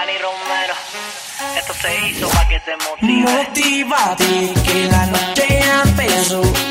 Dani Romero, esto se hizo para que te motive. Motívate, que la noche empezó.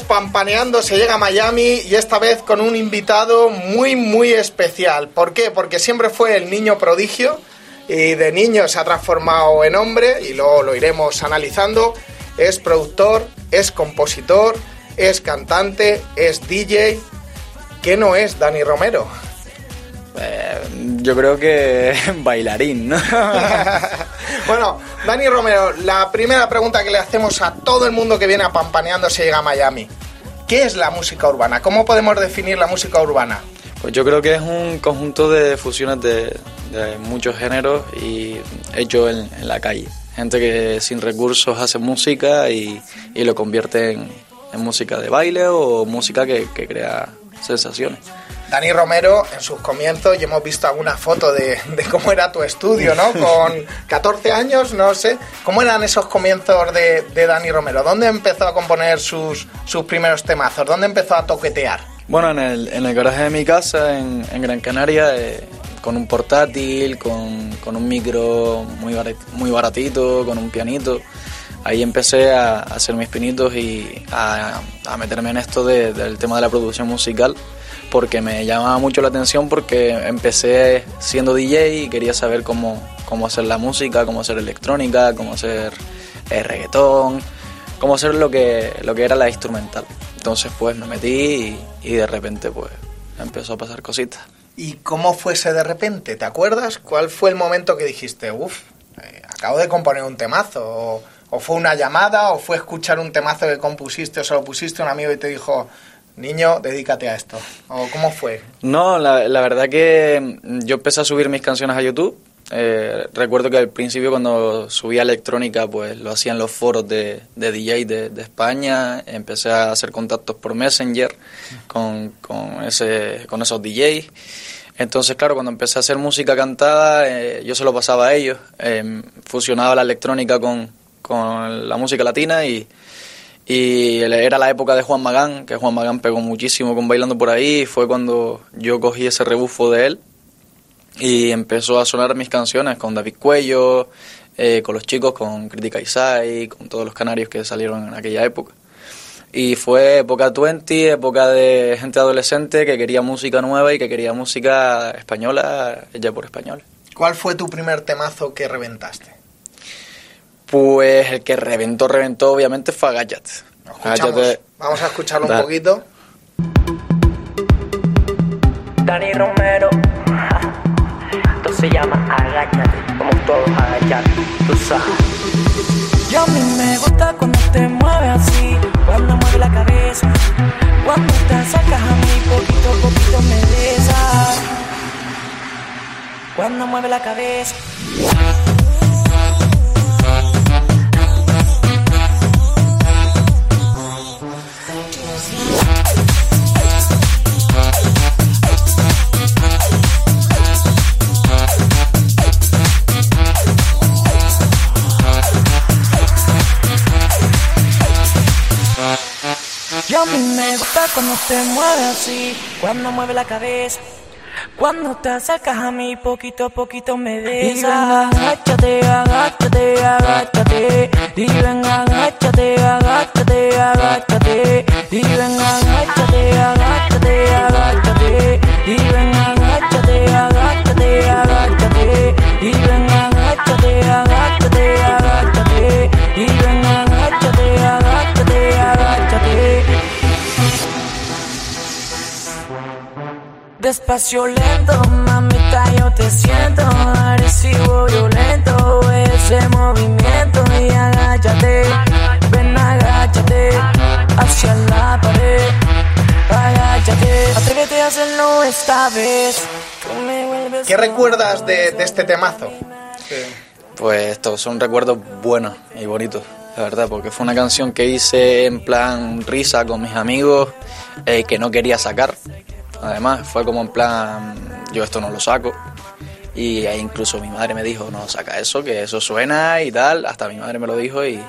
Pampaneando, se llega a Miami y esta vez con un invitado muy muy especial. ¿Por qué? Porque siempre fue el niño prodigio y de niño se ha transformado en hombre y luego lo iremos analizando. Es productor, es compositor, es cantante, es DJ. ¿Qué no es Dani Romero? Eh, yo creo que bailarín, ¿no? bueno, Dani Romero, la primera pregunta que le hacemos a todo el mundo que viene a Pampaneando se llega a Miami. ¿Qué es la música urbana? ¿Cómo podemos definir la música urbana? Pues yo creo que es un conjunto de fusiones de, muchos géneros y hecho en, la calle. Gente que sin recursos hace música y, lo convierte en, música de baile o música que crea sensaciones. Dani Romero en sus comienzos, y hemos visto alguna foto de, de, cómo era tu estudio, ¿no? Con 14 años, no sé. ¿Cómo eran esos comienzos de, de Dani Romero? ¿Dónde empezó a componer sus, sus primeros temazos? ¿Dónde empezó a toquetear? Bueno, en el, en el garaje de mi casa, en, en Gran Canaria, eh, con un portátil, con, con un micro muy, barat, muy baratito, con un pianito. Ahí empecé a, hacer mis pinitos y a, a meterme en esto de, del tema de la producción musical porque me llamaba mucho la atención porque empecé siendo DJ y quería saber cómo, cómo hacer la música, cómo hacer electrónica, cómo hacer eh, reggaetón, cómo hacer lo que, lo que era la instrumental. Entonces pues me metí y, de repente pues empezó a pasar cositas. ¿Y cómo fue ese de repente? ¿Te acuerdas? ¿Cuál fue el momento que dijiste, uff, eh, acabo de componer un temazo? O, ¿O fue una llamada? ¿O fue escuchar un temazo que compusiste o se lo pusiste a un amigo y te dijo, niño, dedícate a esto? ¿O cómo fue? No, la, verdad que yo empecé a subir mis canciones a YouTube. Eh, recuerdo que al principio cuando subía electrónica pues lo hacía en los foros de, de DJ de, de, España, empecé a hacer contactos por Messenger con, con, ese, con esos DJs. Entonces, claro, cuando empecé a hacer música cantada, eh, yo se lo pasaba a ellos, eh, fusionaba la electrónica con, con la música latina y, y era la época de Juan Magán, que Juan Magán pegó muchísimo con Bailando por ahí, fue cuando yo cogí ese rebufo de él y empezó a sonar mis canciones con David Cuello, eh, con los chicos, con Crítica Isai, con todos los canarios que salieron en aquella época. Y fue época 20, época de gente adolescente que quería música nueva y que quería música española, hecha por españoles. ¿Cuál fue tu primer temazo que reventaste? Pues el que reventó, reventó, obviamente fue Agáchate. Agáchate. Vamos a escucharlo Dale. un poquito. Dani Romero. Esto se llama Agáchate. Como todos agachate. Tú sabes. Y a mí me gusta cuando te mueves así, cuando mueves la cabeza, cuando te acercas a mí, poquito a poquito me besas. Cuando mueve la cabeza. Gusta cuando te mueves así, cuando mueve la cabeza. Cuando te acercas a mí, poquito a poquito me besas. Y ven, agáchate, agáchate, agáchate. Y ven, agáchate, agáchate, agáchate. Y ven, agáchate, agáchate, agáchate. Y ven, agáchate, agáchate, agáchate. Y ven, agáchate, agáchate, agáchate. Y ven, Despacio lento, mamita, yo te siento. Agresivo, violento, ese movimiento. Y agáchate, ven agáchate, hacia la pared, agáchate, atrévete a hacerlo esta vez, ¿Qué recuerdas de, de este temazo? Pues estos son recuerdos buenos y bonitos, la verdad, porque fue una canción que hice en plan risa con mis amigos, eh, que no quería sacar. Además, fue como en plan, yo esto no lo saco. Y ahí incluso mi madre me dijo, no, saca eso, que eso suena y tal. Hasta mi madre me lo dijo y,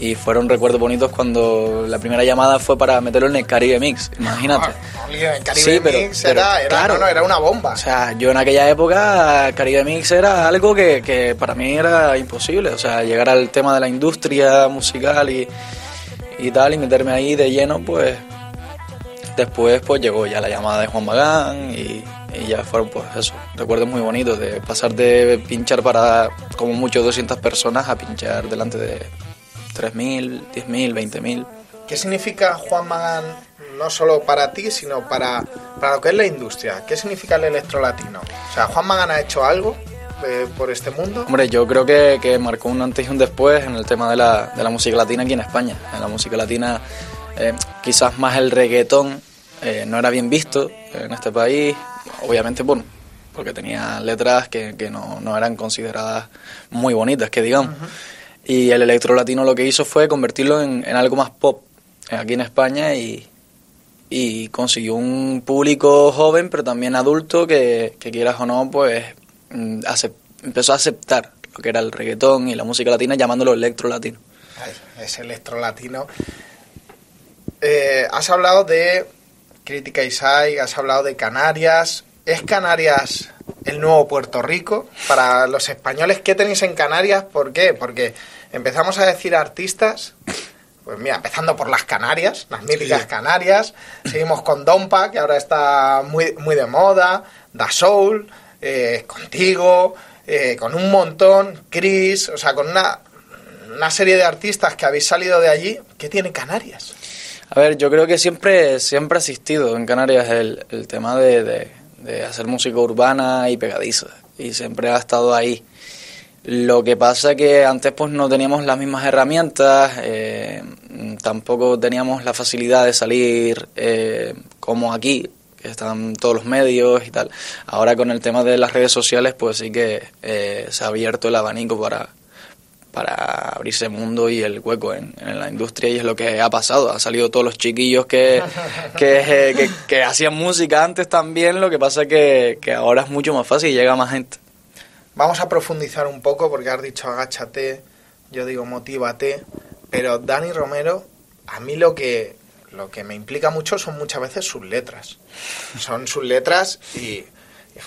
y fueron recuerdos bonitos cuando la primera llamada fue para meterlo en el Caribe Mix, imagínate. Ah, el Caribe Sí, pero- Mix pero, era, era- claro. no, no, era una bomba. O sea, yo en aquella época Caribe Mix era algo que, que para mí era imposible. O sea, llegar al tema de la industria musical y, y tal y meterme ahí de lleno, pues después pues llegó ya la llamada de Juan Magán y, y ya fueron pues eso, recuerdos muy bonitos de pasar de pinchar para como mucho 200 personas a pinchar delante de 3.000, 10.000, 20.000. ¿Qué significa Juan Magán no solo para ti, sino para, para lo que es la industria? ¿Qué significa el electro latino? O sea, ¿Juan Magán ha hecho algo eh, por este mundo? Hombre, yo creo que, que marcó un antes y un después en el tema de la, de la música latina aquí en España. En la música latina, eh, quizás más el reggaetón eh, no era bien visto en este país. Obviamente, bueno, porque tenía letras que, que no, no eran consideradas muy bonitas, que digamos. Y el electro latino lo que hizo fue convertirlo en, en algo más pop aquí en España y, y consiguió un público joven, pero también adulto, que, que quieras o no, pues mm, acep- empezó a aceptar lo que era el reggaetón y la música latina, llamándolo electro latino. Ay, Es electro latino. Eh, has hablado de Crítica Isai, has hablado de Canarias. ¿Es Canarias el nuevo Puerto Rico? Para los españoles, ¿qué tenéis en Canarias? ¿Por qué? Porque empezamos a decir artistas, pues mira, empezando por las Canarias, las míticas Canarias, seguimos con Dompa, que ahora está muy, muy de moda, Da Soul, eh, contigo, eh, con un montón, Chris, o sea, con una, una serie de artistas que habéis salido de allí. ¿Qué tiene Canarias? A ver, yo creo que siempre, siempre ha existido en Canarias el, el tema de, de- hacer música urbana y pegadiza. Y siempre ha estado ahí. Lo que pasa que antes pues no teníamos las mismas herramientas, eh, tampoco teníamos la facilidad de salir eh, como aquí, que están todos los medios y tal. Ahora con el tema de las redes sociales pues sí que eh, se ha abierto el abanico para, para abrirse mundo y el hueco en, en la industria y es lo que ha pasado. Han salido todos los chiquillos que, que, eh, que- que hacían música antes también, lo que pasa que, que ahora es mucho más fácil y llega más gente. Vamos a profundizar un poco porque has dicho agáchate, yo digo motívate, pero Dani Romero, a mí lo que, lo que me implica mucho son muchas veces sus letras. Son sus letras y, y,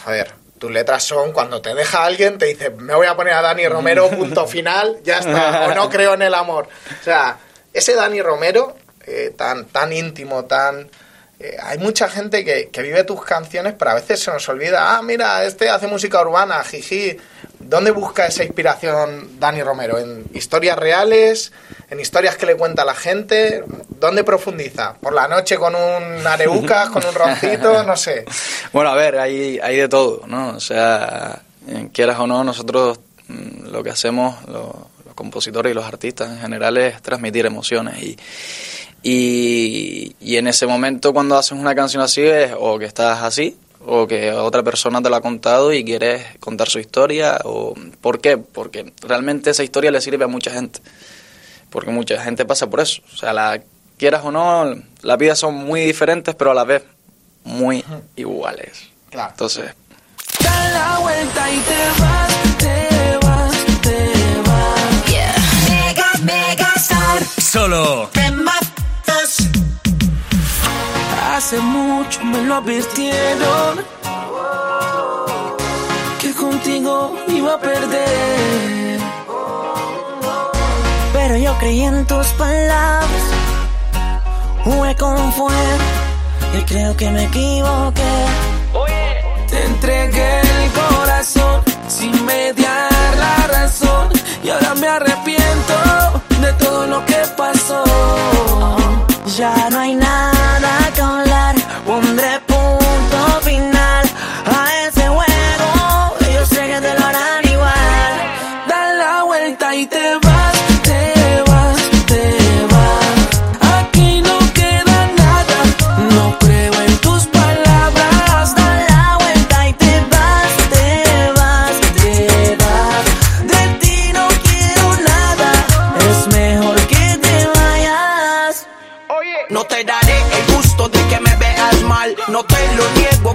joder, tus letras son cuando te deja alguien, te dice, me voy a poner a Dani Romero, punto final, ya está, o no creo en el amor. O sea, ese Dani Romero, eh, tan, tan íntimo, tan... eh, hay mucha gente que, que vive tus canciones, pero a veces se nos olvida, ah, mira, este hace música urbana, jiji. ¿Dónde busca esa inspiración Dani Romero? ¿En historias reales? ¿En historias que le cuenta la gente? ¿Dónde profundiza? ¿Por la noche con un areucas, con un roncito? No sé. Bueno, a ver, hay, hay de todo, ¿no? O sea, quieras o no, nosotros mm, lo que hacemos, lo- los compositores y los artistas en general, es transmitir emociones. Y, y, y en ese momento, cuando haces una canción así, es o que estás así, o que otra persona te lo ha contado y quieres contar su historia, o ¿por qué? Porque realmente esa historia le sirve a mucha gente. Porque mucha gente pasa por eso. O sea, la, quieras o no, las vidas son muy diferentes, pero a la vez muy iguales. Claro. Entonces, Da la vuelta y te vas, te vas, te vas. Mega, mega star. Solo hace mucho me lo advirtieron. Que contigo iba a perder. Pero yo creí en tus palabras. Jugué con fuego y creo que me equivoqué. Te entregué el corazón sin mediar la razón. Y ahora me arrepiento de todo lo que pasó. Ya no hay nada que hablar. Pondré punto final a ese juego. Yo sé que te lo harán igual. Da la vuelta y te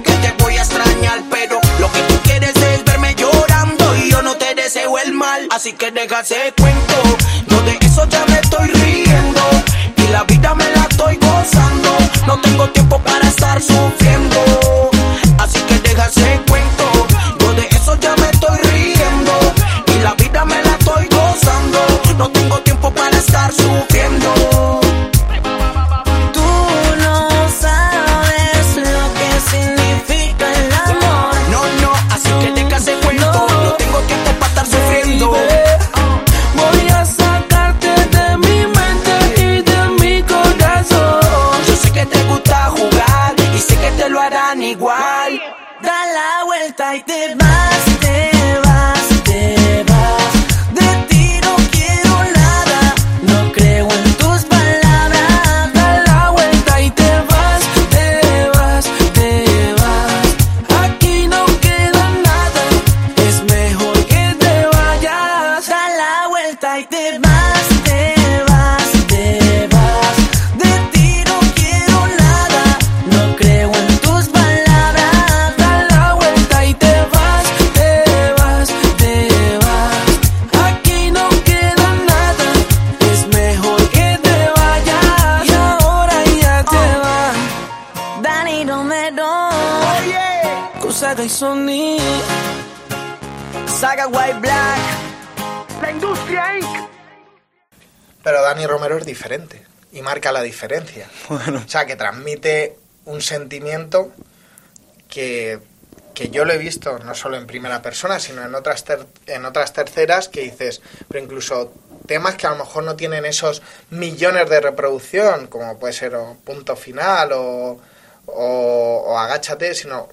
que te voy a extrañar. Pero lo que tú quieres es verme llorando. Y yo no te deseo el mal. Así que deja ese cuento. No de eso ya me estoy riendo. Y la vida me la estoy gozando. No tengo tiempo para estar sufriendo. Así que deja diferente y marca la diferencia. O sea, que transmite un sentimiento que, que yo lo he visto no solo en primera persona, sino en otras, ter- en otras terceras que dices, pero incluso temas que a lo mejor no tienen esos millones de reproducción, como puede ser o Punto Final o, o, o Agáchate, sino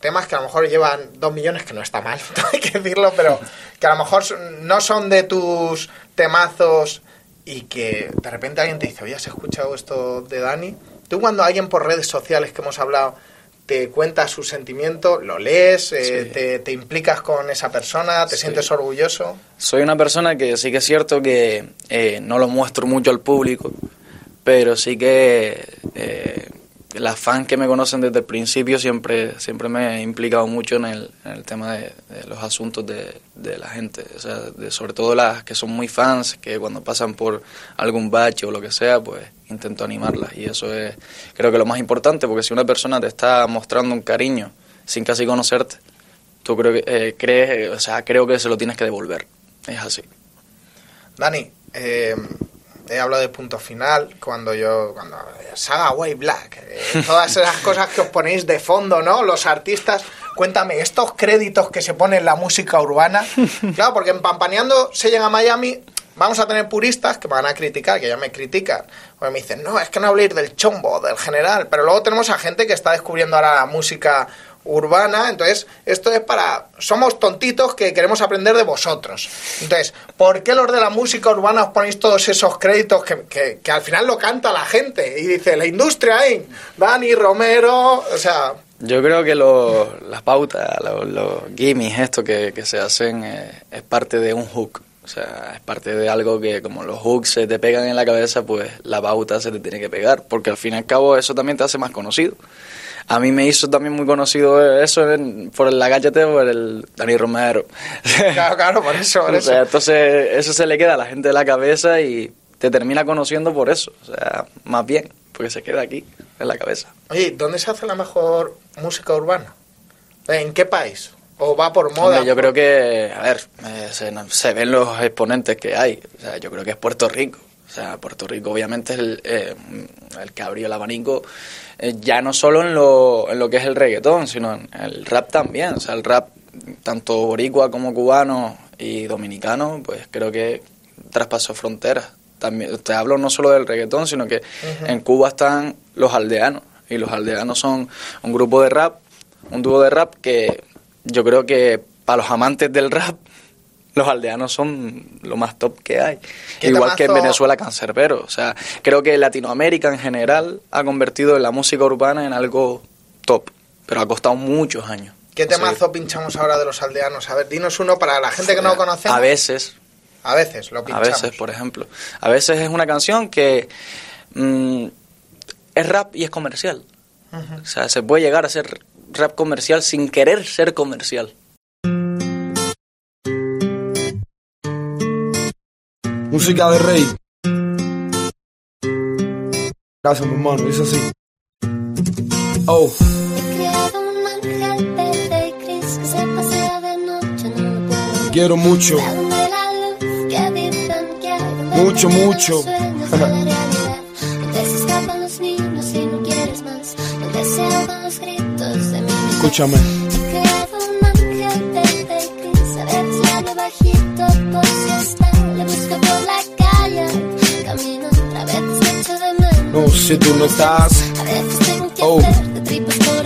temas que a lo mejor llevan dos millones, que no está mal, hay que decirlo, pero que a lo mejor no son de tus temazos y que de repente alguien te dice, oye, ¿has escuchado esto de Dani? Tú cuando alguien por redes sociales que hemos hablado te cuenta su sentimiento, lo lees, eh, Sí. te, te implicas con esa persona, te Sí. sientes orgulloso. Soy una persona que sí que es cierto que eh, no lo muestro mucho al público, pero sí que eh, las fans que me conocen desde el principio siempre, siempre me he implicado mucho en el, en el tema de, los asuntos de, de la gente, o sea, de, sobre todo las que son muy fans, que cuando pasan por algún bache o lo que sea, pues intento animarlas. Y eso es creo que lo más importante, porque si una persona te está mostrando un cariño sin casi conocerte, tú creo que, eh, crees, o sea, creo que se lo tienes que devolver, es así. Dani, eh, he hablado de punto final cuando yo, cuando Saga White Black, eh, todas esas cosas que os ponéis de fondo, ¿no? Los artistas, cuéntame, estos créditos que se ponen en la música urbana, claro, porque en Pampaneando se llega a Miami, vamos a tener puristas que me van a criticar, que ya me critican, porque me dicen, no, es que no habléis del chombo, del general, pero luego tenemos a gente que está descubriendo ahora la música urbana, entonces esto es para somos tontitos que queremos aprender de vosotros. Entonces, ¿por qué los de la música urbana os ponéis todos esos créditos que, que- al final lo canta la gente y dice la industria ahí, Dani Romero, o sea, Yo creo que lo- las pautas, los, gimmicks, esto que, que se hacen, eh, es parte de un hook. O sea, es parte de algo que como los hooks se te pegan en la cabeza, pues la pauta se te tiene que pegar. Porque al fin y al cabo eso también te hace más conocido. A mí me hizo también muy conocido eso en- por el Agáchate, por el Dani Romero. claro, claro, por eso, por O eso. sea, entonces eso se le queda a la gente de la cabeza y te termina conociendo por eso. O sea, más bien, porque se queda aquí. en la cabeza. Oye, ¿dónde se hace la mejor música urbana? ¿En qué país? ¿O va por moda? Hombre, yo creo que, a ver, eh, se, se ven los exponentes que hay. O sea, yo creo que es Puerto Rico. O sea, Puerto Rico obviamente es el, eh, el que abrió el abanico eh, ya no solo en lo, en lo que es el reggaetón, sino en el rap también. O sea, el rap, tanto boricua como cubano y dominicano, pues creo que traspasó fronteras. También, te hablo no solo del reggaetón, sino que en Cuba están los aldeanos. Y los aldeanos son un grupo de rap, un dúo de rap que yo creo que para los amantes del rap los aldeanos son lo más top que hay. ¿Qué Igual que en? Venezuela, Cancerbero. O sea, creo que Latinoamérica en general ha convertido la música urbana en algo top, pero ha costado muchos años. ¿Qué temazo pinchamos ahora de los aldeanos? A ver, dinos uno para la gente que no lo conoce. A veces, A veces lo a pinchamos. veces, por ejemplo. A veces es una canción que mm, es rap y es comercial. O sea, se puede llegar a ser rap comercial sin querer ser comercial. Música de rey. Gracias, mi hermano, dice así. Oh, He creado un ángel verde si tú no estás, Oh.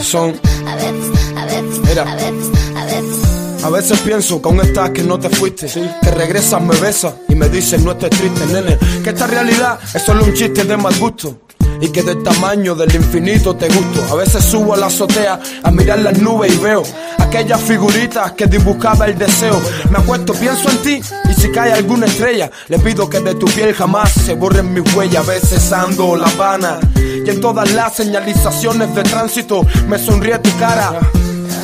Son- A veces, a veces, Mira. a veces, a veces. a veces pienso que aún estás, que no te fuiste. Que regresas, me besas y me dices no estés triste, nene. Que esta realidad es solo un chiste de mal gusto. Y que del tamaño del infinito te gusto. A veces subo a la azotea a mirar las nubes y veo aquellas figuritas que dibujaba el deseo. Me acuesto, pienso en ti y si cae alguna estrella, le pido que de tu piel jamás se borren mis huellas. A veces ando La Habana y en todas las señalizaciones de tránsito me sonríe tu cara.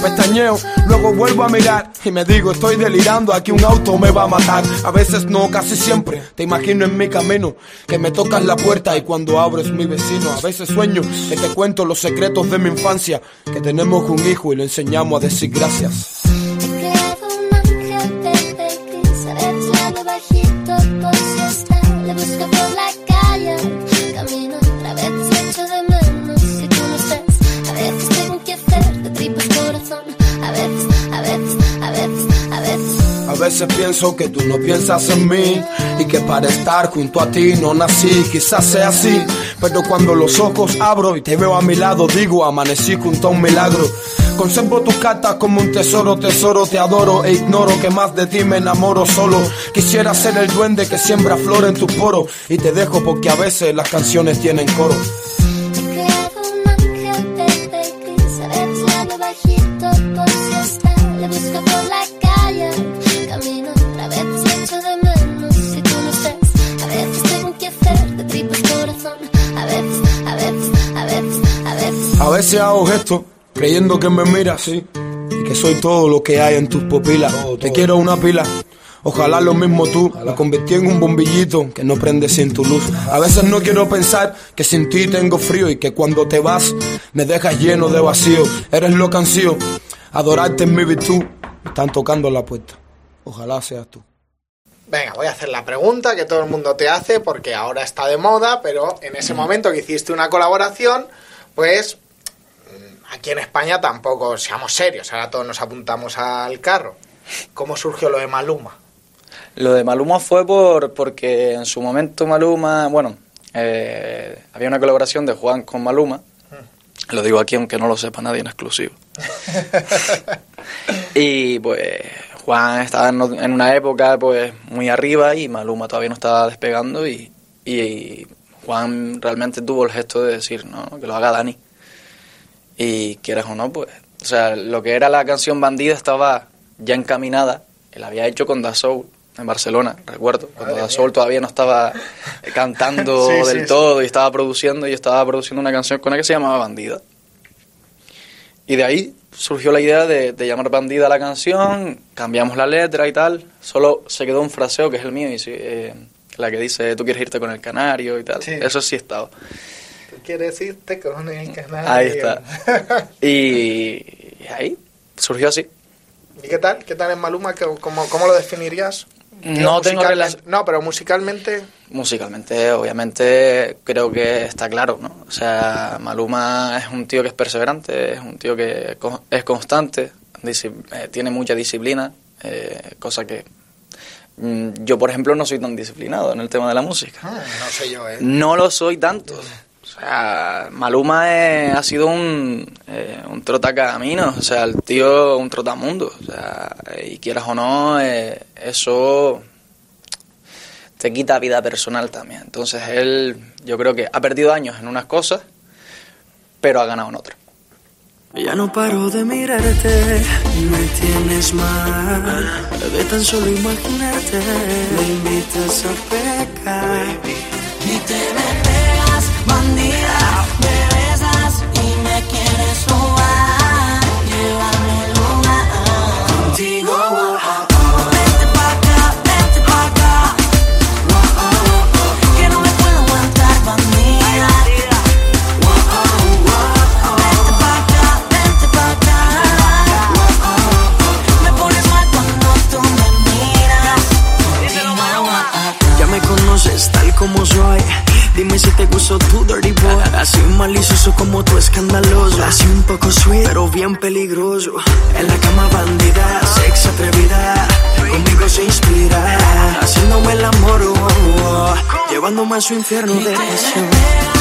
Pestañeo, luego vuelvo a mirar y me digo, estoy delirando, aquí un auto me va a matar. A veces no, casi siempre, te imagino en mi camino, que me tocas la puerta y cuando abro es mi vecino. A veces sueño que te cuento los secretos de mi infancia, que tenemos un hijo y le enseñamos a decir gracias. He creado A veces pienso que tú no piensas en mí y que para estar junto a ti no nací, quizás sea así, pero cuando los ojos abro y te veo a mi lado digo amanecí junto a un milagro. Conservo tus cartas como un tesoro, tesoro, te adoro e ignoro que más de ti me enamoro solo. Quisiera ser el duende que siembra flor en tus poros y te dejo porque a veces las canciones tienen coro. Veces. A veces hago gestos creyendo que me miras y que soy todo lo que hay en tus pupilas. Te quiero una pila. Ojalá lo mismo tú, me convertí en un bombillito que no prende sin tu luz. A veces no quiero pensar que sin ti tengo frío y que cuando te vas me dejas lleno de vacío. Eres lo que ansío, adorarte es mi virtud. Me están tocando la puerta. Ojalá seas tú. Venga, voy a hacer la pregunta que todo el mundo te hace porque ahora está de moda, pero en ese momento que hiciste una colaboración, pues aquí en España tampoco seamos serios, ahora todos nos apuntamos al carro. ¿Cómo surgió lo de Maluma? Lo de Maluma fue por porque en su momento Maluma, bueno, eh, había una colaboración de Juan con Maluma. Lo digo aquí aunque no lo sepa nadie en exclusivo. y pues Juan estaba en, una época pues muy arriba y Maluma todavía no estaba despegando y, y Juan realmente tuvo el gesto de decir, no, no, que lo haga Dani. Y quieras o no, pues, o sea, lo que era la canción Bandida estaba ya encaminada, él había hecho con Da Soul en Barcelona, recuerdo, cuando Madre Da mía. Soul todavía no estaba eh, cantando Sí, del sí. todo y estaba produciendo, y estaba produciendo una canción con él que se llamaba Bandida. Y de ahí surgió la idea de, de llamar Bandida a la canción, cambiamos la letra y tal, solo se quedó un fraseo que es el mío, y eh, la que dice, tú quieres irte con el canario y tal, eso sí estaba. Con el canal. Ahí está. Y ahí surgió así. ¿Y qué tal? ¿Qué tal en Maluma? ¿Qué- ¿Cómo, cómo lo definirías? No tengo relación. No, pero musicalmente... Musicalmente, obviamente, creo que está claro, ¿no? O sea, Maluma es un tío que es perseverante, es un tío que es constante, eh, tiene mucha disciplina, eh, cosa que mm, yo, por ejemplo, no soy tan disciplinado en el tema de la música. Ah, no sé yo, ¿eh? No lo soy tanto. O sea, Maluma eh, ha sido un, eh, un trotacaminos, o sea, el tío un trotamundo. O sea, y quieras o no, eh, eso te quita vida personal también. Entonces él, yo creo que ha perdido años en unas cosas, pero ha ganado en otras. Ya no paro de mirarte, me tienes mal. De tan solo imaginarte, me invitas a pecar. Y te Así malicioso como tu escandaloso. Así un poco sweet, pero bien peligroso. En la cama bandida, sex atrevida. Conmigo se inspira. Haciéndome el amor, oh, oh, oh. llevándome a su infierno de pasión.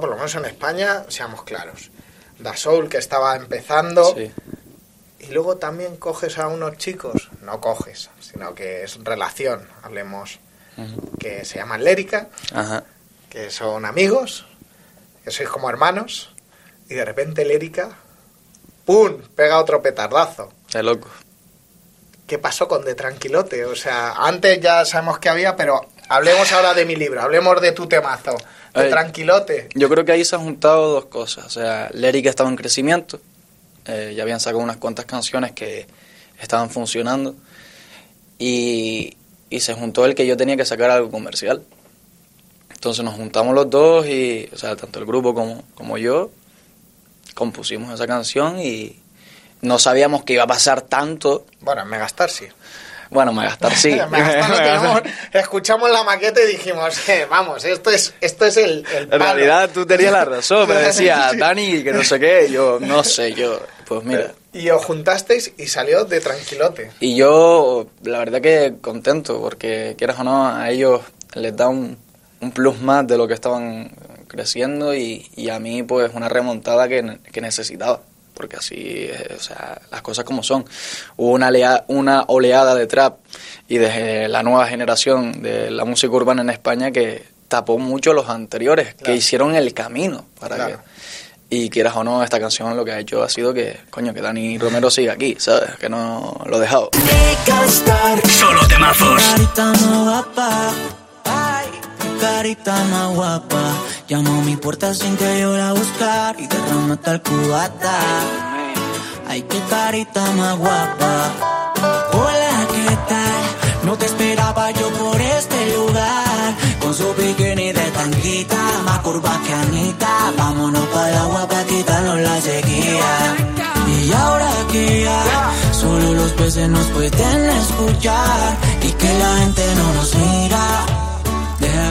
Por lo menos en España, seamos claros. Da Soul, que estaba empezando. Sí. Y luego también coges a unos chicos, no coges, sino que es relación, hablemos, que se llaman Lérica, Ajá. que son amigos, que sois como hermanos, y de repente Lérica, ¡pum!, pega otro petardazo. De loco. ¿Qué pasó con De Tranquilote? O sea, antes ya sabemos que había, pero hablemos ahora de mi libro, hablemos de tu temazo, De Ay. Tranquilote. Yo creo que ahí se han juntado dos cosas. O sea, Lérica estaba en crecimiento. eh, ya habían sacado unas cuantas canciones que estaban funcionando. Y, y se juntó el que yo tenía que sacar algo comercial. Entonces nos juntamos los dos y, o sea, tanto el grupo como, como yo, compusimos esa canción y no sabíamos que iba a pasar tanto. Bueno, en Megastar sí. Bueno, Megastar sí. Megastar tenemos- escuchamos la maqueta y dijimos, eh, vamos, esto es, esto es el, el En realidad tú tenías la razón, me decía. Dani que no sé qué, yo no sé, yo, pues mira. Y os juntasteis y salió de tranquilote. Y yo, la verdad que contento, porque quieras o no, a ellos les da un, un plus más de lo que estaban creciendo y, y a mí pues una remontada que, que necesitaba, porque así, eh, o sea, las cosas como son. Hubo una, lea- una oleada de trap y de la nueva generación de la música urbana en España que tapó mucho los anteriores, que Claro. hicieron el camino para Claro. que... Y quieras o no, esta canción lo que ha hecho ha sido que, coño, que Dani Romero siga aquí, ¿sabes? Que no lo he dejado. Solo temazos. Carita más guapa. Llamó a mi puerta sin que yo la buscar y derramó tal cubata. Ay, qué carita más guapa. Hola, ¿qué tal? No te esperaba yo por este lugar. Con su bikini de tanquita, más curva que Anita. Vámonos para el agua para quitarnos la sequía. Y ahora que ya solo los peces nos pueden escuchar y que la gente no nos mira.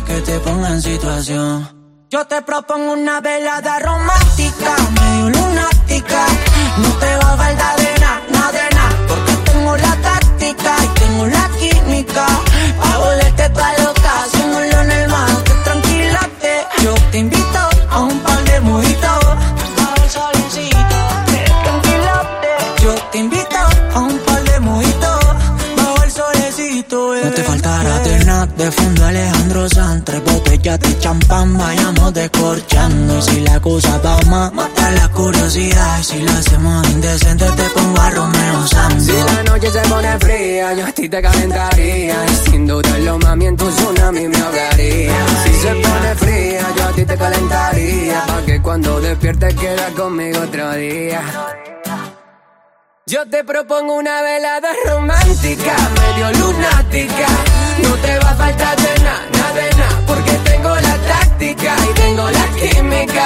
Que te ponga en situación. Yo te propongo una velada romántica, medio lunática. No te va a faltar te calentaría. Sin dudarlo, mami, en tu tsunami me ahogaría. Si se pone fría, yo a ti te calentaría. Pa' que cuando despiertes quedas conmigo otro día. Yo te propongo una velada romántica, medio lunática. No te va a faltar de nada, nada de nada, porque tengo la táctica y tengo la química.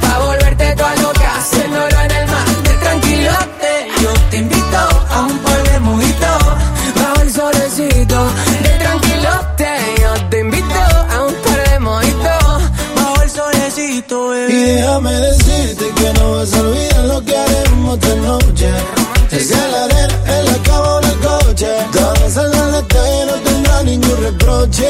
Pa' volverte toda loca, haciéndolo en el mar. De tranquilote, Yo te invito a un mojitos. Solecito. De tranquilote, yo te invito a un par de mojitos. Bajo el solecito, Y bebé. déjame decirte que no vas a olvidar lo que haremos esta noche. Es en la arena, en la cama o en el coche. Todas salgan a la calle, no tendrá ningún reproche.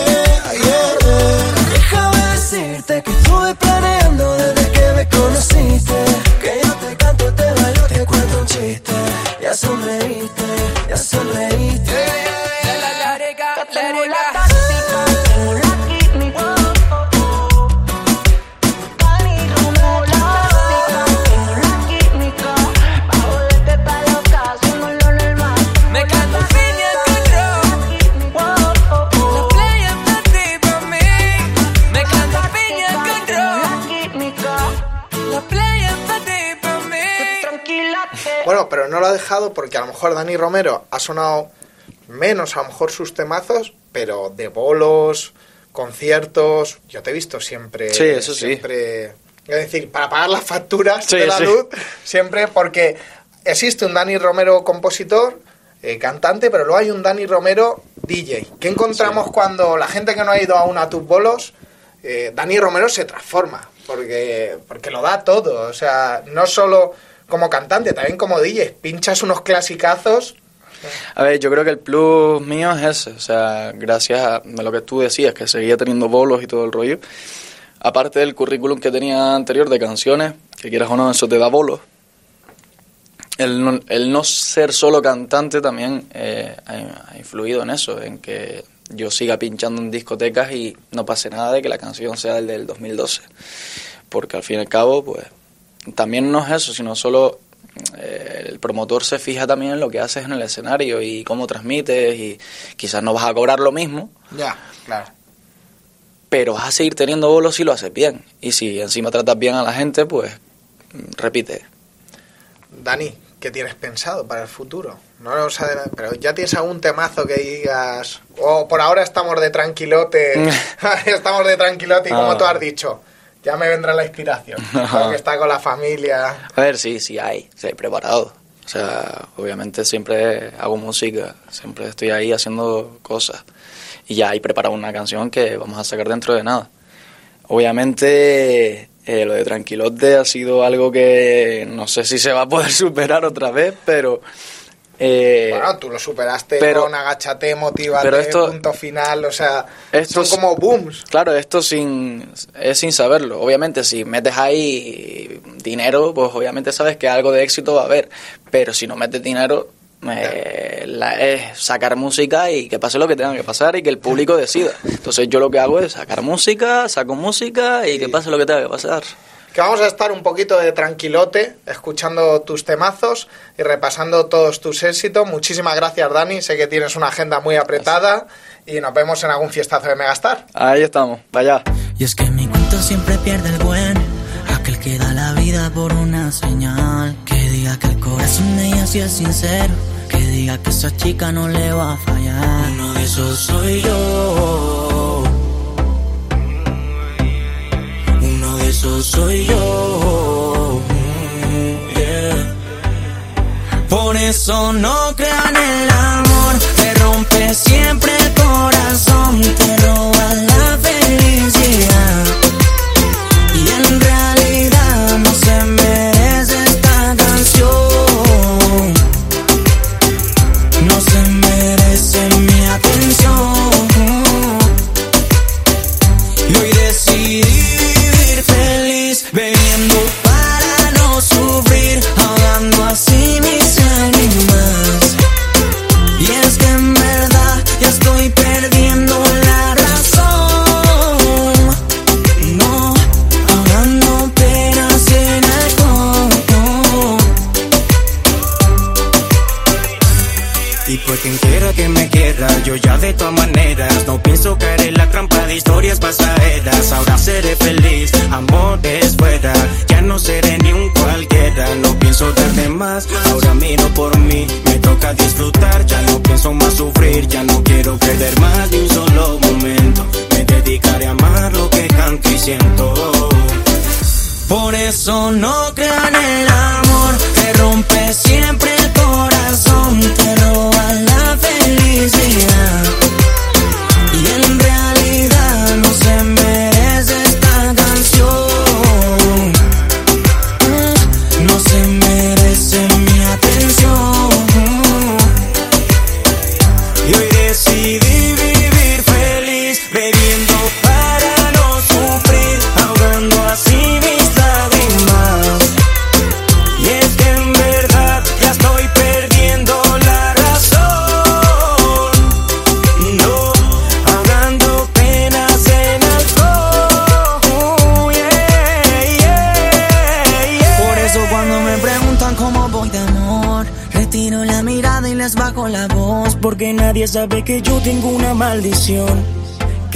Porque a lo mejor Dani Romero ha sonado menos, a lo mejor sus temazos, pero de bolos, conciertos, yo te he visto siempre. Sí, eso sí. Es decir, para pagar las facturas Sí, de la sí. luz, siempre porque existe un Dani Romero compositor, eh, cantante, pero luego hay un Dani Romero DJ. ¿Qué encontramos cuando la gente que no ha ido aún a tus bolos, eh, Dani Romero se transforma? Porque, porque lo da todo, o sea, no solo como cantante, también como DJ. Pinchas unos clasicazos. A ver, yo creo que el plus mío es ese, o sea, gracias a lo que tú decías, que seguía teniendo bolos y todo el rollo. Aparte del currículum que tenía anterior de canciones, que quieras o no, eso te da bolos. El no, el no ser solo cantante también eh, ha, ha influido en eso, en que yo siga pinchando en discotecas y no pase nada de que la canción sea el del 2012. Porque al fin y al cabo, pues, también no es eso, sino solo eh, el promotor se fija también en lo que haces en el escenario y cómo transmites y quizás no vas a cobrar lo mismo, Ya, claro. pero vas a seguir teniendo bolos si lo haces bien. Y si encima tratas bien a la gente, pues repite. Dani, ¿qué tienes pensado para el futuro? No lo sé, pero ya tienes algún temazo que digas. O por ahora estamos de tranquilote. estamos de tranquilote y como Ah. tú has dicho, ya me vendrá la inspiración. Porque está con la familia. A ver, sí, sí hay, sí hay preparado. O sea, obviamente siempre hago música, siempre estoy ahí haciendo cosas. Y ya hay preparado una canción que vamos a sacar dentro de nada. Obviamente eh, lo de Tranquilote ha sido algo que no sé si se va a poder superar otra vez, pero... eh, bueno, tú lo superaste pero- con Agachate, Motívate, pero esto- punto final. O sea, Esto son como booms. Claro, esto sin, es sin saberlo. Obviamente, si metes ahí dinero, pues obviamente sabes que algo de éxito va a haber. Pero si no metes dinero, eh, la- es sacar música y que pase lo que tenga que pasar y que el público decida. Entonces yo lo que hago es sacar música, saco música y que pase lo que tenga que pasar. Que vamos a estar un poquito de tranquilote, escuchando tus temazos y repasando todos tus éxitos. Muchísimas gracias, Dani. Sé que tienes una agenda muy apretada y nos vemos en algún fiestazo de Megastar. Ahí estamos, vaya. Y es que mi cuento siempre pierde el buen. Aquel que da la vida por una señal. Que diga que el corazón de ella sí es sincero. Que diga que esa chica no le va a fallar. Uno de esos soy yo. eso soy yo. Por eso no crean el amor, te rompe siempre el corazón, te roban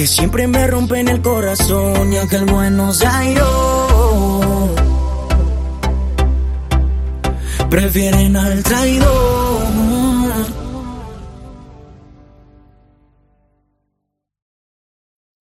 que siempre me rompen el corazón y aunque el bueno sea